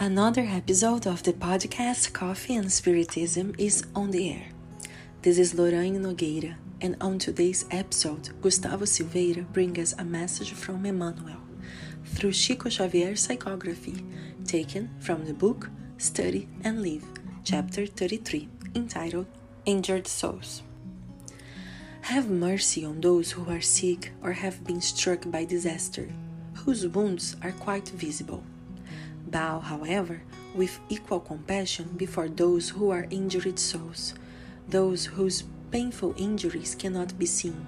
Another episode of the podcast Coffee and Spiritism is on the air. This is Lorraine Nogueira, and on today's episode, Gustavo Silveira brings us a message from Emmanuel through Chico Xavier's psychography, taken from the book Study and Live, chapter 33, entitled Injured Souls. Have mercy on those who are sick or have been struck by disaster, whose wounds are quite visible bow, however, with equal compassion before those who are injured souls, those whose painful injuries cannot be seen.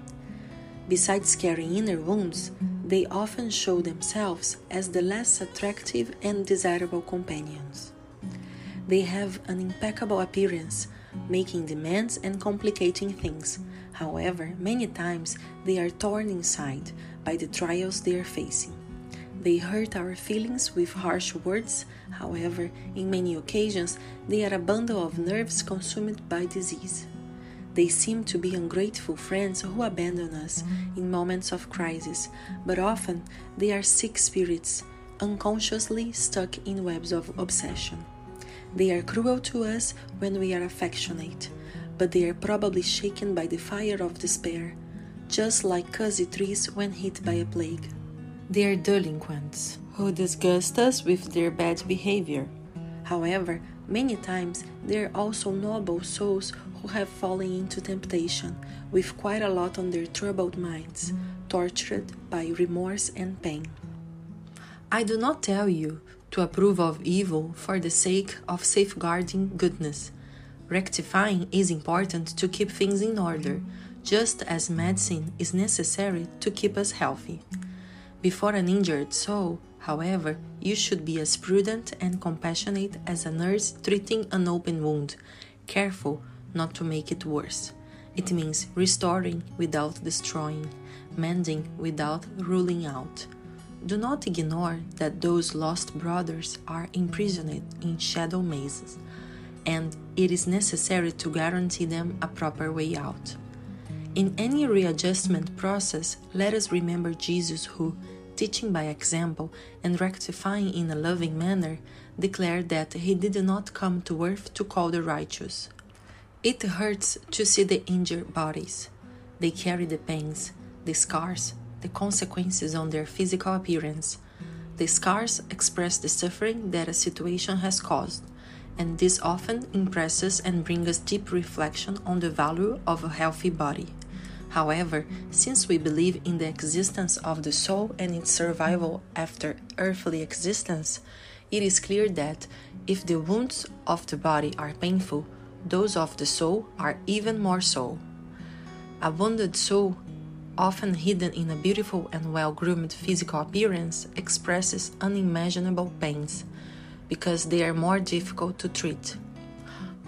Besides carrying inner wounds, they often show themselves as the less attractive and desirable companions. They have an impeccable appearance, making demands and complicating things. However, many times they are torn inside by the trials they are facing. They hurt our feelings with harsh words, however, in many occasions, they are a bundle of nerves consumed by disease. They seem to be ungrateful friends who abandon us in moments of crisis, but often they are sick spirits, unconsciously stuck in webs of obsession. They are cruel to us when we are affectionate, but they are probably shaken by the fire of despair, just like cuzzy trees when hit by a plague. They are delinquents who disgust us with their bad behavior. However, many times they are also noble souls who have fallen into temptation with quite a lot on their troubled minds, tortured by remorse and pain. I do not tell you to approve of evil for the sake of safeguarding goodness. Rectifying is important to keep things in order, just as medicine is necessary to keep us healthy. Before an injured soul, however, you should be as prudent and compassionate as a nurse treating an open wound, careful not to make it worse. It means restoring without destroying, mending without ruling out. Do not ignore that those lost brothers are imprisoned in shadow mazes, and it is necessary to guarantee them a proper way out. In any readjustment process, let us remember Jesus, who, teaching by example and rectifying in a loving manner, declared that he did not come to earth to call the righteous. It hurts to see the injured bodies. They carry the pains, the scars, the consequences on their physical appearance. The scars express the suffering that a situation has caused, and this often impresses and brings us deep reflection on the value of a healthy body. However, since we believe in the existence of the soul and its survival after earthly existence, it is clear that if the wounds of the body are painful, those of the soul are even more so. A wounded soul, often hidden in a beautiful and well groomed physical appearance, expresses unimaginable pains because they are more difficult to treat.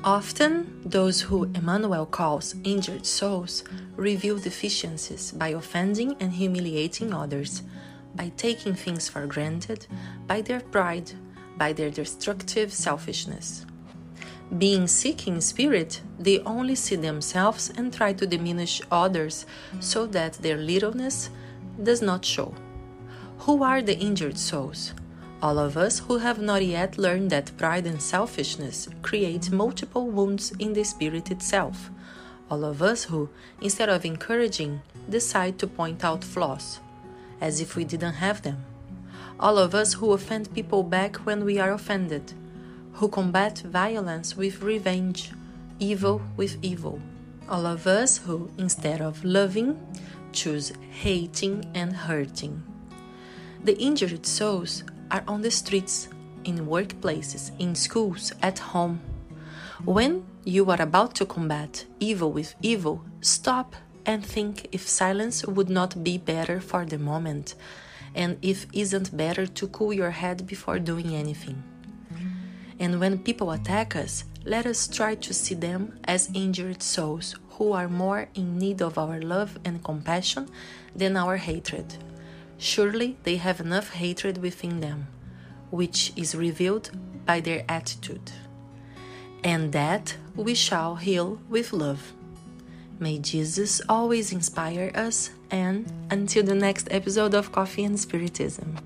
Often, those who Emmanuel calls injured souls reveal deficiencies by offending and humiliating others, by taking things for granted, by their pride, by their destructive selfishness. Being sick in spirit, they only see themselves and try to diminish others so that their littleness does not show. Who are the injured souls? All of us who have not yet learned that pride and selfishness create multiple wounds in the spirit itself. All of us who, instead of encouraging, decide to point out flaws, as if we didn't have them. All of us who offend people back when we are offended, who combat violence with revenge, evil with evil. All of us who, instead of loving, choose hating and hurting. The injured souls are on the streets, in workplaces, in schools, at home. When you are about to combat evil with evil, stop and think if silence would not be better for the moment, and if isn't better to cool your head before doing anything. And when people attack us, let us try to see them as injured souls who are more in need of our love and compassion than our hatred. Surely they have enough hatred within them, which is revealed by their attitude. And that we shall heal with love. May Jesus always inspire us, and until the next episode of Coffee and Spiritism.